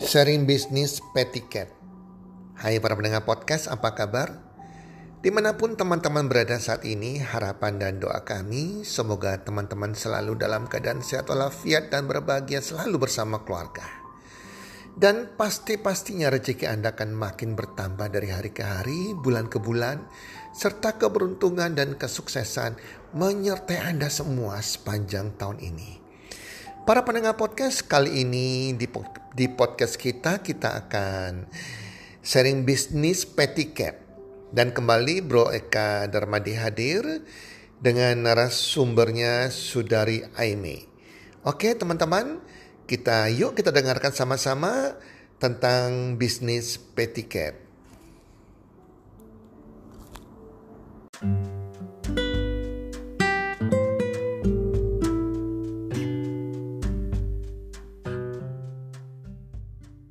Sharing bisnis Petiket. Hai para pendengar podcast, apa kabar? Di mana pun teman-teman berada saat ini, harapan dan doa kami semoga teman-teman selalu dalam keadaan sehat walafiat dan berbahagia selalu bersama keluarga. Dan pasti-pastinya rezeki Anda akan makin bertambah dari hari ke hari, bulan ke bulan, serta keberuntungan dan kesuksesan menyertai Anda semua sepanjang tahun ini. Para pendengar podcast kali ini di, di podcast kita kita akan sharing bisnis Petiket dan kembali Bro Eka Darmadi hadir dengan narasumbernya Sudari Aime. Oke teman-teman, kita yuk kita dengarkan sama-sama tentang bisnis Petiket.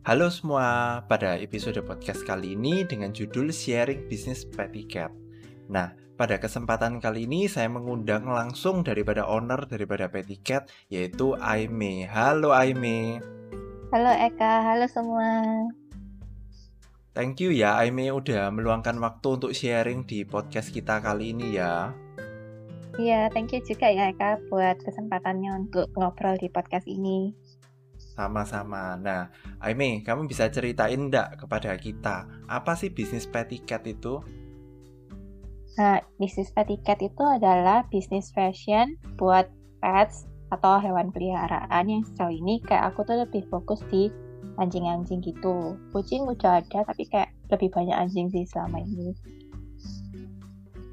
Halo semua, pada episode podcast kali ini dengan judul Sharing Business Petiket. Nah, pada kesempatan kali ini saya mengundang langsung daripada owner daripada Petiket yaitu Aime. Halo Aime. Halo Eka, halo semua. Thank you ya Aime udah meluangkan waktu untuk sharing di podcast kita kali ini ya. Iya, thank you juga ya Eka buat kesempatannya untuk ngobrol di podcast ini. Sama-sama. Nah, Aime, kamu bisa ceritain enggak kepada kita, apa sih bisnis petiket itu? Nah, bisnis petiket itu adalah bisnis fashion buat pets atau hewan peliharaan yang sejauh ini kayak aku tuh lebih fokus di anjing-anjing gitu. Kucing udah ada, tapi kayak lebih banyak anjing sih selama ini.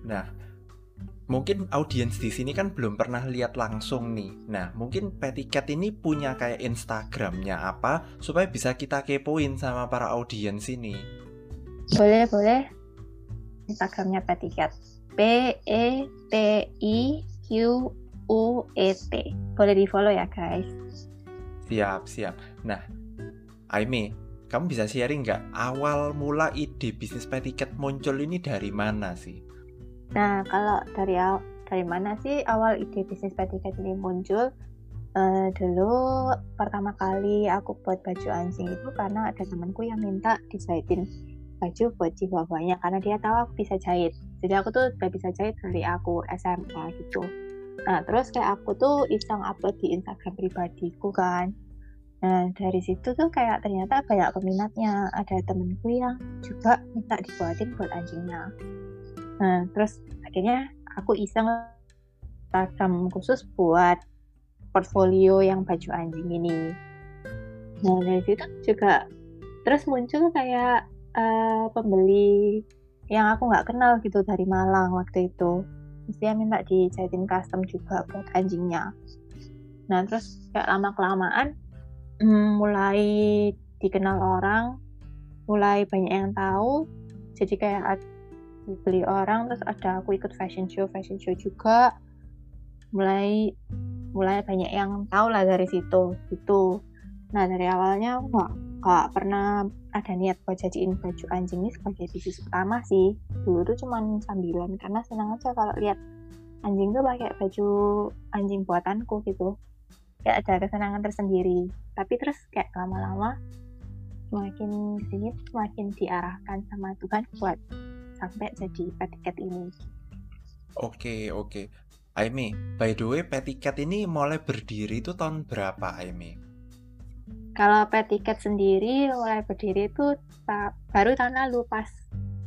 Nah, mungkin audiens di sini kan belum pernah lihat langsung nih. Nah, mungkin Petiket ini punya kayak Instagramnya apa supaya bisa kita kepoin sama para audiens ini. Boleh, boleh. Instagramnya Petiket. P E T I Q U E T. Boleh di follow ya guys. Siap, siap. Nah, Aime, kamu bisa sharing nggak awal mula ide bisnis Petiket muncul ini dari mana sih? Nah, kalau dari dari mana sih awal ide bisnis petiket ini muncul? Uh, dulu pertama kali aku buat baju anjing itu karena ada temanku yang minta dijahitin baju buat chihuahuanya karena dia tahu aku bisa jahit. Jadi aku tuh udah bisa jahit dari aku SMA gitu. Nah, terus kayak aku tuh iseng upload di Instagram pribadiku kan. Nah, dari situ tuh kayak ternyata banyak peminatnya. Ada temenku yang juga minta dibuatin buat anjingnya. Nah, terus akhirnya aku iseng Instagram khusus buat portfolio yang baju anjing ini. Nah, dari situ juga terus muncul kayak uh, pembeli yang aku nggak kenal gitu dari Malang waktu itu. Terus dia minta dijahitin custom juga buat anjingnya. Nah, terus kayak lama-kelamaan hmm, mulai dikenal orang, mulai banyak yang tahu. Jadi kayak dibeli orang terus ada aku ikut fashion show fashion show juga. Mulai mulai banyak yang tahu lah dari situ gitu. Nah dari awalnya aku nggak nggak pernah ada niat buat jadiin baju anjing ini sebagai bisnis utama sih. Dulu tuh cuman sambilan karena senang aja kalau lihat anjing tuh pakai baju anjing buatanku gitu. Kayak ada kesenangan tersendiri. Tapi terus kayak lama-lama semakin sini semakin diarahkan sama Tuhan buat sampai jadi petiket ini. Oke, oke. Aimi, by the way, petiket ini mulai berdiri itu tahun berapa, Aimi? Kalau petiket sendiri mulai berdiri itu baru tahun lalu pas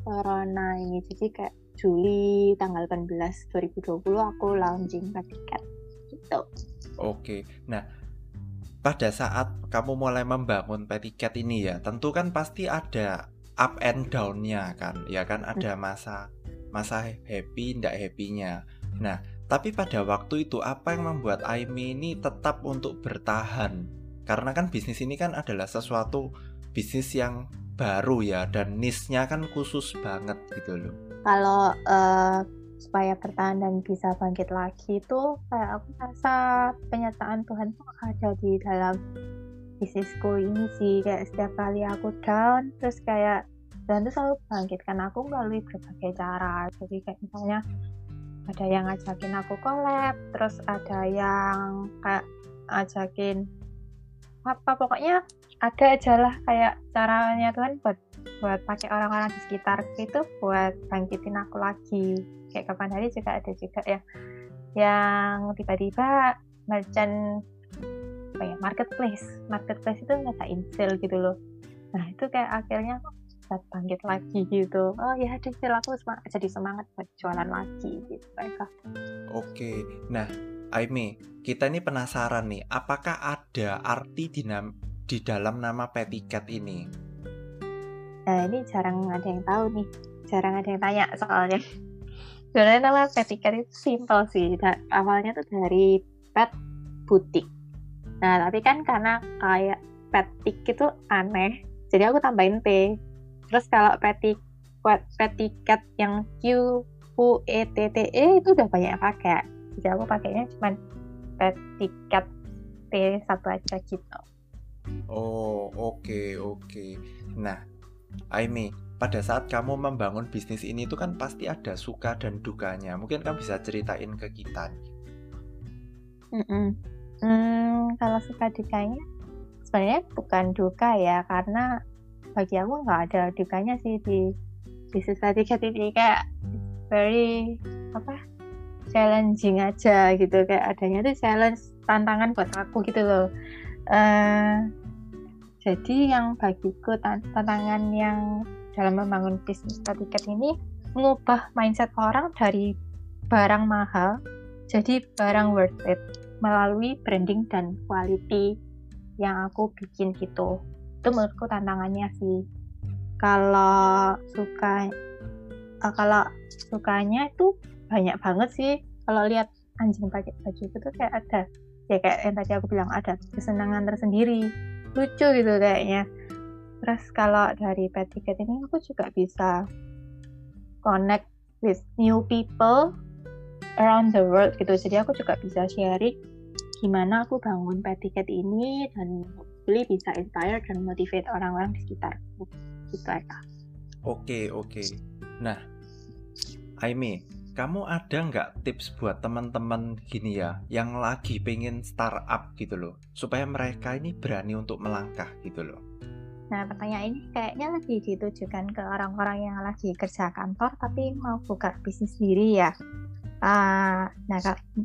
corona ini. Jadi kayak Juli tanggal 18 2020 aku launching petiket gitu. Oke. Nah, pada saat kamu mulai membangun petiket ini ya, tentu kan pasti ada up and down-nya kan. Ya kan ada masa masa happy ndak happy-nya. Nah tapi pada waktu itu apa yang membuat Aimi ini tetap untuk bertahan? Karena kan bisnis ini kan adalah sesuatu bisnis yang baru ya dan niche-nya kan khusus banget gitu loh. Kalau uh, supaya bertahan dan bisa bangkit lagi itu kayak aku rasa penyataan Tuhan tuh ada di dalam bisnisku ini sih kayak setiap kali aku down terus kayak dan itu selalu bangkitkan aku melalui berbagai cara. Jadi kayak misalnya ada yang ngajakin aku collab terus ada yang kayak ngajakin apa pokoknya ada aja lah kayak caranya Tuhan buat buat pakai orang-orang di sekitar itu buat bangkitin aku lagi. Kayak kapan hari juga ada juga ya yang tiba-tiba merchant apa ya marketplace marketplace itu nggak sale gitu loh nah itu kayak akhirnya aku bisa bangkit lagi gitu oh ya ada sale aku semangat, jadi semangat buat jualan lagi gitu mereka oke nah Aimi, kita ini penasaran nih, apakah ada arti dinam di dalam nama Petiket ini? Nah, ini jarang ada yang tahu nih. Jarang ada yang tanya soalnya. Sebenarnya nama Petiket itu simple sih. Awalnya tuh dari pet butik. Nah, tapi kan karena kayak petik itu aneh, jadi aku tambahin P. Terus kalau petik petiket yang Q U E T T E itu udah banyak pakai. Jadi aku pakainya cuma petiket T satu aja gitu. Oh, oke, okay, oke. Okay. Nah, Aimi, pada saat kamu membangun bisnis ini itu kan pasti ada suka dan dukanya. Mungkin kamu bisa ceritain ke kita. Mm -mm. Kalau suka dukanya? Sebenarnya bukan duka ya, karena bagi aku nggak ada dukanya sih di bisnis tadi ini kayak very apa challenging aja gitu. Kayak adanya tuh challenge tantangan buat aku gitu loh. Uh, jadi yang bagiku tantangan yang dalam membangun bisnis tiket ini mengubah mindset orang dari barang mahal jadi barang worth it melalui branding dan quality yang aku bikin gitu. Itu menurutku tantangannya sih. Kalau suka uh, kalau sukanya itu banyak banget sih. Kalau lihat anjing pakai baju itu kayak ada ya kayak yang tadi aku bilang ada kesenangan tersendiri lucu gitu kayaknya terus kalau dari pet ticket ini aku juga bisa connect with new people around the world gitu jadi aku juga bisa sharing gimana aku bangun pet ticket ini dan hopefully bisa inspire dan motivate orang-orang di sekitarku. Gitu aja. Oke oke. Nah Aimi kamu ada nggak tips buat teman-teman gini ya yang lagi pengen startup gitu loh supaya mereka ini berani untuk melangkah gitu loh? Nah pertanyaan ini kayaknya lagi ditujukan ke orang-orang yang lagi kerja kantor tapi mau buka bisnis sendiri ya uh, nah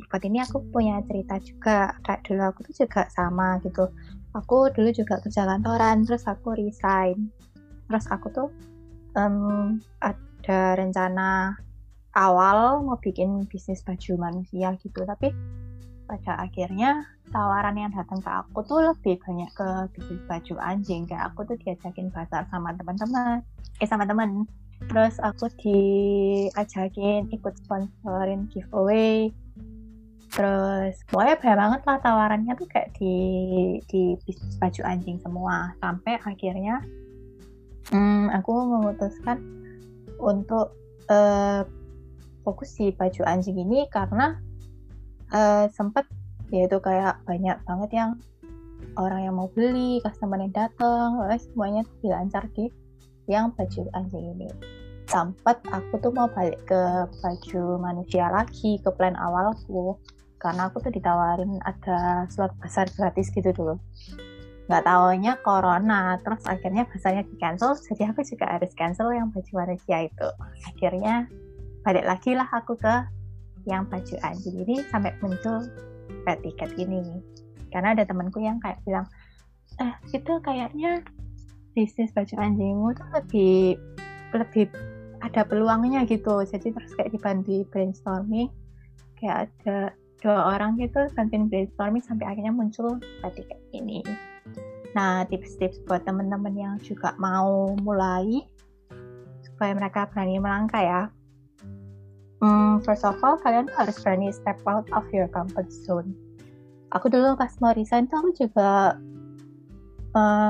buat ini aku punya cerita juga. Kayak dulu aku tuh juga sama gitu. Aku dulu juga kerja kantoran terus aku resign. Terus aku tuh um, ada rencana awal mau bikin bisnis baju manusia gitu. Tapi pada akhirnya tawaran yang datang ke aku tuh lebih banyak ke bisnis baju anjing. Kayak aku tuh diajakin pasar sama teman-teman eh sama teman terus aku diajakin ikut sponsorin giveaway. Terus pokoknya banyak banget lah tawarannya tuh kayak di di bisnis baju anjing semua. Sampai akhirnya hmm, aku memutuskan untuk uh, fokus di baju anjing ini karena uh, sempet yaitu kayak banyak banget yang orang yang mau beli, customer yang datang, semuanya dilancar di yang baju anjing ini. Sempat aku tuh mau balik ke baju manusia lagi ke plan awalku karena aku tuh ditawarin ada slot besar gratis gitu dulu. Nggak taunya corona, terus akhirnya besarnya di cancel, jadi aku juga harus cancel yang baju manusia itu. Akhirnya balik lagi lah aku ke yang baju anjing ini sampai muncul red ticket ini karena ada temanku yang kayak bilang eh itu kayaknya bisnis baju anjingmu tuh lebih lebih ada peluangnya gitu. Jadi terus kayak dibantu brainstorming kayak ada dua orang gitu bantuin brainstorming sampai akhirnya muncul red ticket ini. Nah tips-tips buat teman-teman yang juga mau mulai supaya mereka berani melangkah ya. Hmm, first of all, kalian harus berani step out of your comfort zone. Aku dulu pas mau resign tuh aku juga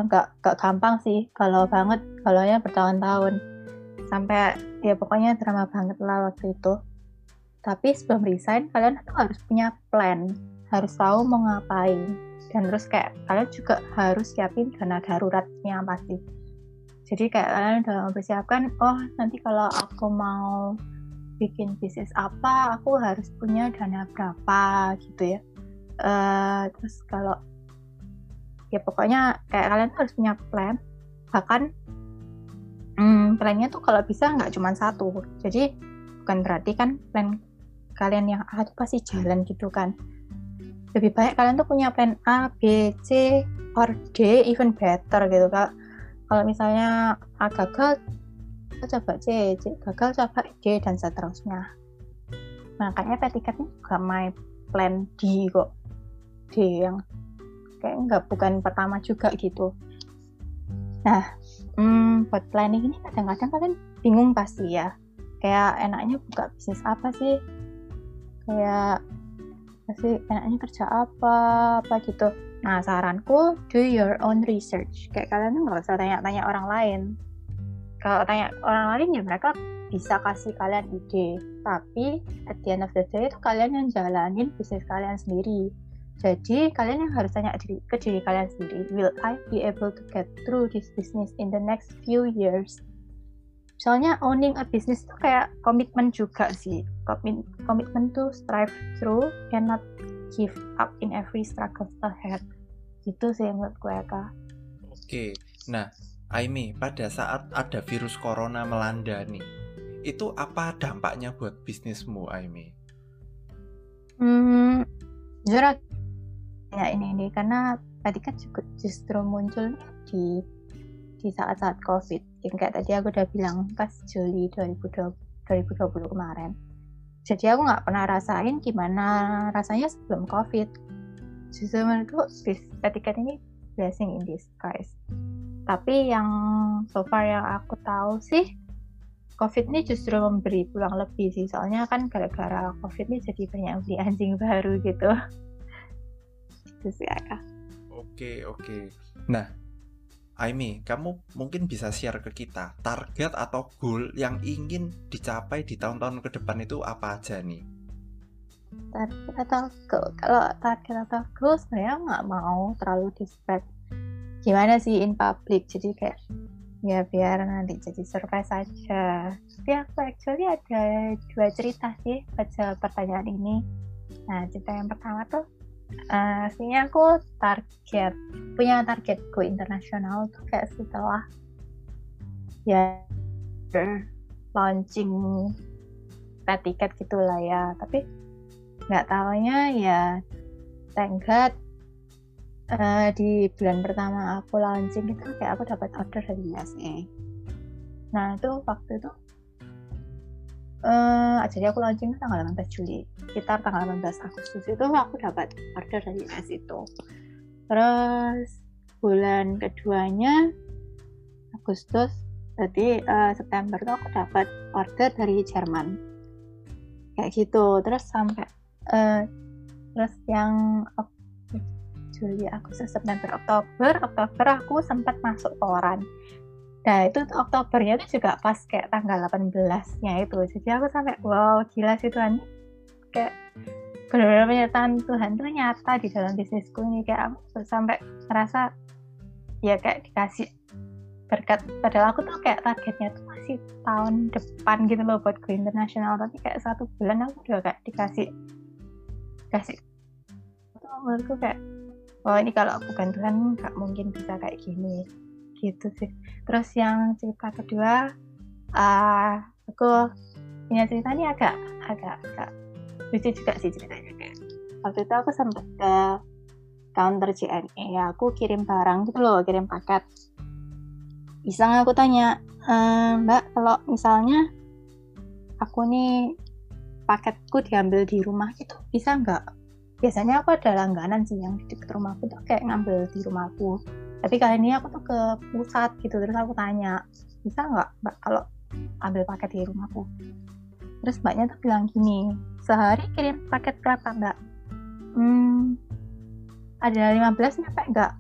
nggak uh, gak gampang sih, kalau banget, kalau ya bertahun-tahun. Sampai ya pokoknya drama banget lah waktu itu. Tapi sebelum resign, kalian tuh harus punya plan, harus tahu mau ngapain. Dan terus kayak kalian juga harus siapin dana daruratnya pasti. Jadi kayak kalian udah mempersiapkan, oh nanti kalau aku mau bikin bisnis apa aku harus punya dana berapa gitu ya uh, terus kalau ya pokoknya kayak kalian tuh harus punya plan. Bahkan hmm, plannya tuh kalau bisa nggak cuma satu. Jadi bukan berarti kan plan kalian yang A itu pasti jalan gitu kan. Lebih baik kalian tuh punya plan A, B, C, or D even better gitu kak. Kalau misalnya A gagal coba C, C gagal coba D dan seterusnya. Makanya petiketnya juga my plan D kok. D yang kayak nggak bukan pertama juga gitu. Nah hmm, buat planning ini kadang-kadang kalian bingung pasti ya. Kayak enaknya buka bisnis apa sih? Kayak pasti enaknya kerja apa apa gitu. Nah saranku do your own research. Kayak kalian nggak usah tanya-tanya orang lain. Kalau tanya orang lain ya mereka bisa kasih kalian ide. Tapi at the end of the day itu kalian yang jalanin bisnis kalian sendiri jadi kalian yang harus tanya diri, ke diri kalian sendiri, will I be able to get through this business in the next few years? Soalnya owning a business itu kayak komitmen juga sih. Komitmen to strive through and not give up in every struggle ahead. Gitu sih menurut gue kak. Oke, nah Aimi, pada saat ada virus corona melanda nih, itu apa dampaknya buat bisnismu Aimi? Hmm, jujur ya ini ini. Karena tadi kan justru muncul di di saat-saat covid. Yang kayak tadi aku udah bilang pas Juli 2020, 2020 kemarin. Jadi aku nggak pernah rasain gimana rasanya sebelum covid. Justru menurutku ketika ini blessing in disguise. Tapi yang so far yang aku tahu sih COVID ini justru memberi pulang lebih sih. Soalnya kan gara-gara COVID ini jadi banyak beli anjing baru gitu gitu sih ya Oke oke. Nah, Aimi, kamu mungkin bisa share ke kita target atau goal yang ingin dicapai di tahun-tahun ke depan itu apa aja nih? Target atau goal? Kalau target atau goal sebenarnya nggak mau terlalu display gimana sih in public, jadi kayak ya biar nanti jadi surprise saja. Tapi aku actually ada dua cerita sih baca pertanyaan ini. Nah, cerita yang pertama tuh aslinya aku target punya target go internasional tuh kayak setelah ya launching tiket gitulah ya. Tapi nggak tahunya ya thank God uh, di bulan pertama aku launching itu kayak aku dapat order dari USA nah itu waktu itu uh, jadi aku launching tanggal 18 Juli sekitar tanggal 18 Agustus. Itu aku dapat order dari US itu. Terus bulan keduanya Agustus berarti uh, September itu aku dapat order dari Jerman. Kayak gitu. Terus sampai uh, terus yang Juli Agustus September Oktober Oktober aku sempat masuk koran Nah itu Oktobernya itu juga pas kayak tanggal 18-nya itu. Jadi aku sampai wow gila sih Tuhan. Kayak benar-benar penyertaan Tuhan. Itu nyata di dalam bisnisku ini kayak aku sampai ngerasa ya kayak dikasih berkat. Padahal aku tuh kayak targetnya tuh masih tahun depan gitu loh buat go internasional. Tapi kayak satu bulan aku udah kayak dikasih kasih itu menurutku kayak wah ini kalau bukan Tuhan nggak mungkin bisa kayak gini gitu sih. Terus yang cerita kedua uh, aku punya cerita ini agak agak agak lucu juga sih ceritanya waktu itu aku sempat ke counter JNE ya aku kirim barang gitu loh kirim paket. Iseng aku tanya ehm, mbak kalau misalnya aku nih paketku diambil di rumah itu bisa nggak? Biasanya aku ada langganan sih yang di dekat rumahku tuh kayak ngambil di rumahku tapi kali ini aku tuh ke pusat gitu terus aku tanya bisa nggak mbak kalau ambil paket di rumahku terus mbaknya tuh bilang gini sehari kirim paket berapa mbak? Hmm ada 15 nyampe nggak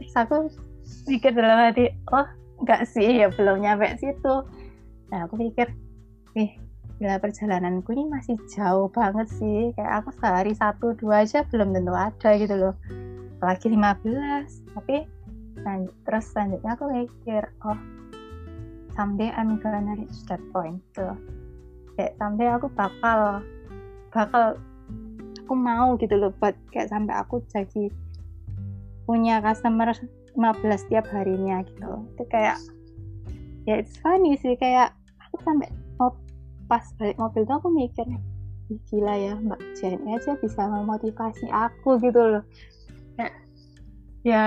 terus aku pikir dalam hati oh nggak sih ya belum nyampe situ. Nah aku pikir nih gila perjalananku ini masih jauh banget sih. Kayak aku sehari satu dua aja belum tentu ada gitu loh. Apalagi 15 tapi Terus selanjutnya aku mikir, oh, someday I'm gonna reach that point tuh. Kayak someday aku bakal, bakal, aku mau gitu loh buat kayak sampai aku jadi punya customer 15 tiap harinya gitu itu kayak ya it's funny sih kayak aku sampai mau pas balik mobil tuh aku mikir gila ya mbak Jen aja bisa memotivasi aku gitu loh ya, ya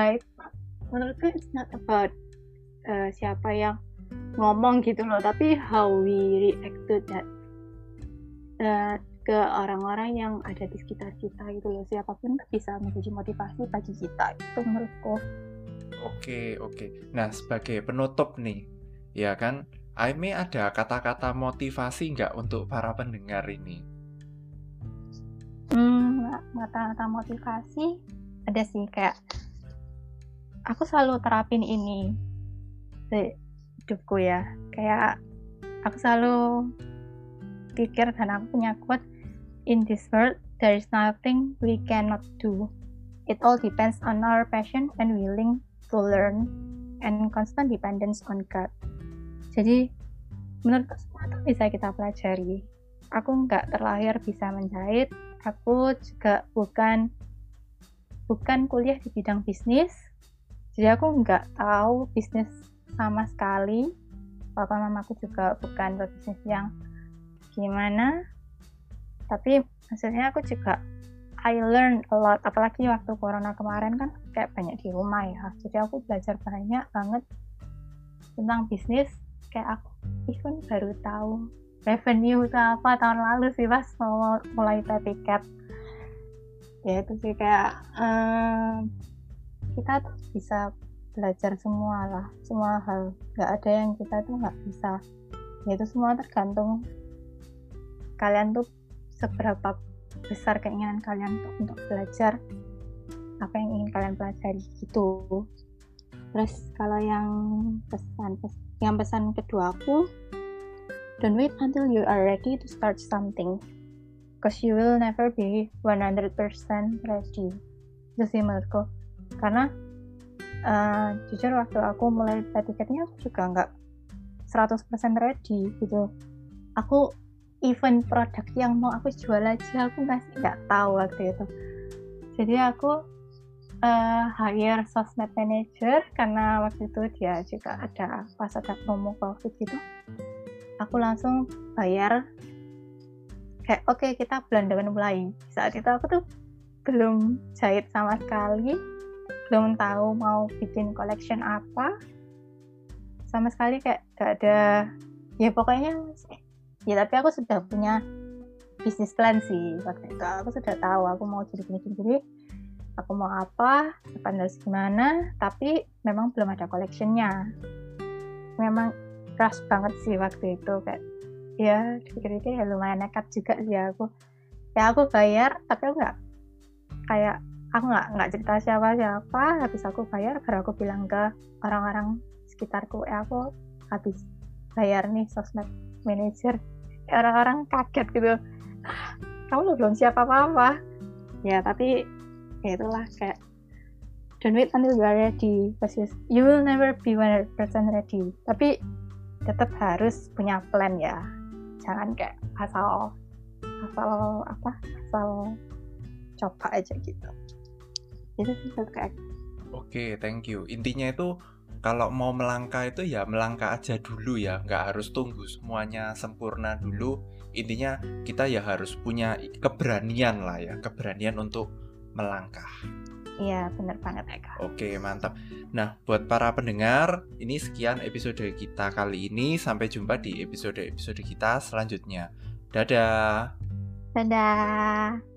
menurutku it's not about uh, siapa yang ngomong gitu loh tapi how we react to that. Uh, ke orang-orang yang ada di sekitar kita gitu loh. Siapa pun bisa menjadi motivasi bagi kita itu menurutku. Oke oke. Nah sebagai penutup nih ya kan? Aime ada kata-kata motivasi nggak untuk para pendengar ini? Hmm, kata-kata motivasi ada sih kayak aku selalu terapin ini di hidupku ya. Kayak aku selalu pikir dan aku punya quote in this world there is nothing we cannot do. It all depends on our passion and willing to learn and constant dependence on God. Jadi menurutku semua itu bisa kita pelajari. Aku nggak terlahir bisa menjahit. Aku juga bukan bukan kuliah di bidang bisnis jadi aku nggak tahu bisnis sama sekali. Papa mamaku juga bukan berbisnis yang gimana. Tapi maksudnya aku juga I learn a lot. Apalagi waktu corona kemarin kan kayak banyak di rumah ya. Jadi aku belajar banyak banget tentang bisnis. Kayak aku even baru tahu revenue itu apa tahun lalu sih pas mau mulai tiket ya itu sih kayak um, kita tuh bisa belajar semua lah semua hal. Nggak ada yang kita tuh nggak bisa. Ya itu semua tergantung kalian tuh seberapa besar keinginan kalian untuk, untuk belajar apa yang ingin kalian pelajari gitu. Terus kalau yang pesan, yang pesan kedua aku don't wait until you are ready to start something because you will never be 100% ready. Itu sih menurutku karena uh, jujur waktu aku mulai tiketnya aku juga nggak 100% ready gitu. Aku event produk yang mau aku jual aja aku masih nggak tahu waktu itu. Jadi aku uh, hire sosmed manager karena waktu itu dia juga ada pas ada promo covid gitu. Aku langsung bayar. Kayak oke okay, kita bulan depan mulai saat itu aku tuh belum jahit sama sekali belum tahu mau bikin collection apa sama sekali kayak gak ada ya pokoknya ya tapi aku sudah punya bisnis plan sih waktu itu aku sudah tahu aku mau jadi gini gini aku mau apa, depan harus gimana, tapi memang belum ada collectionnya. Memang keras banget sih waktu itu kayak ya pikir-pikir ya lumayan nekat juga sih aku. Ya aku bayar, tapi aku nggak kayak aku nggak nggak cerita siapa siapa, habis aku bayar, baru aku bilang ke orang-orang sekitarku, ya aku habis bayar nih sosmed manager. Ya, orang-orang kaget gitu. Kamu belum siapa apa-apa. Ya tapi ya itulah kayak don't wait until you are ready because you will never be 100% ready tapi tetap harus punya plan ya jangan kayak asal asal apa asal coba aja gitu itu sih kayak oke okay, thank you intinya itu kalau mau melangkah itu ya melangkah aja dulu ya nggak harus tunggu semuanya sempurna dulu intinya kita ya harus punya keberanian lah ya keberanian untuk melangkah. Iya, benar banget Eka. Oke, mantap. Nah, buat para pendengar, ini sekian episode kita kali ini. Sampai jumpa di episode-episode kita selanjutnya. Dadah. Dadah.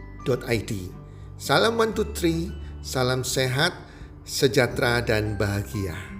Salam one two three, salam sehat, sejahtera dan bahagia.